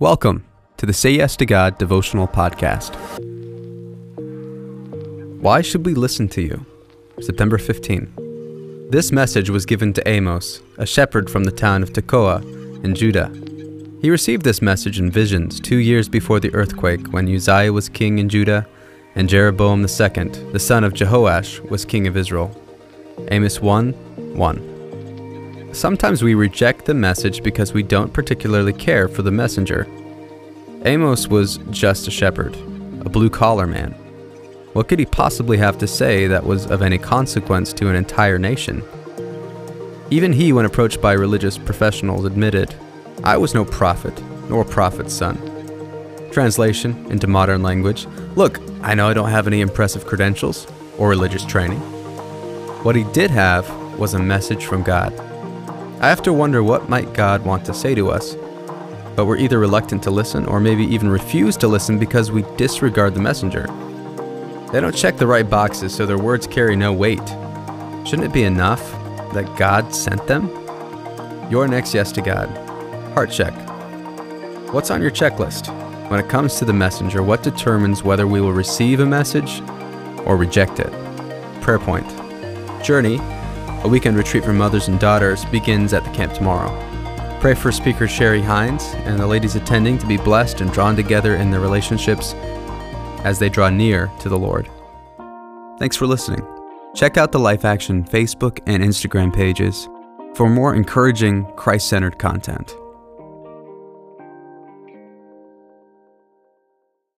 Welcome to the Say Yes to God devotional podcast. Why should we listen to you? September 15. This message was given to Amos, a shepherd from the town of Tekoa in Judah. He received this message in visions two years before the earthquake when Uzziah was king in Judah and Jeroboam II, the son of Jehoash, was king of Israel. Amos 1 1. Sometimes we reject the message because we don't particularly care for the messenger. Amos was just a shepherd, a blue collar man. What could he possibly have to say that was of any consequence to an entire nation? Even he, when approached by religious professionals, admitted, I was no prophet, nor prophet's son. Translation into modern language Look, I know I don't have any impressive credentials or religious training. What he did have was a message from God. I have to wonder what might God want to say to us. But we're either reluctant to listen or maybe even refuse to listen because we disregard the messenger. They don't check the right boxes, so their words carry no weight. Shouldn't it be enough that God sent them? Your next yes to God. Heart check. What's on your checklist? When it comes to the messenger, what determines whether we will receive a message or reject it? Prayer point. Journey a weekend retreat for mothers and daughters begins at the camp tomorrow. Pray for speaker Sherry Hines and the ladies attending to be blessed and drawn together in their relationships as they draw near to the Lord. Thanks for listening. Check out the Life Action Facebook and Instagram pages for more encouraging, Christ centered content.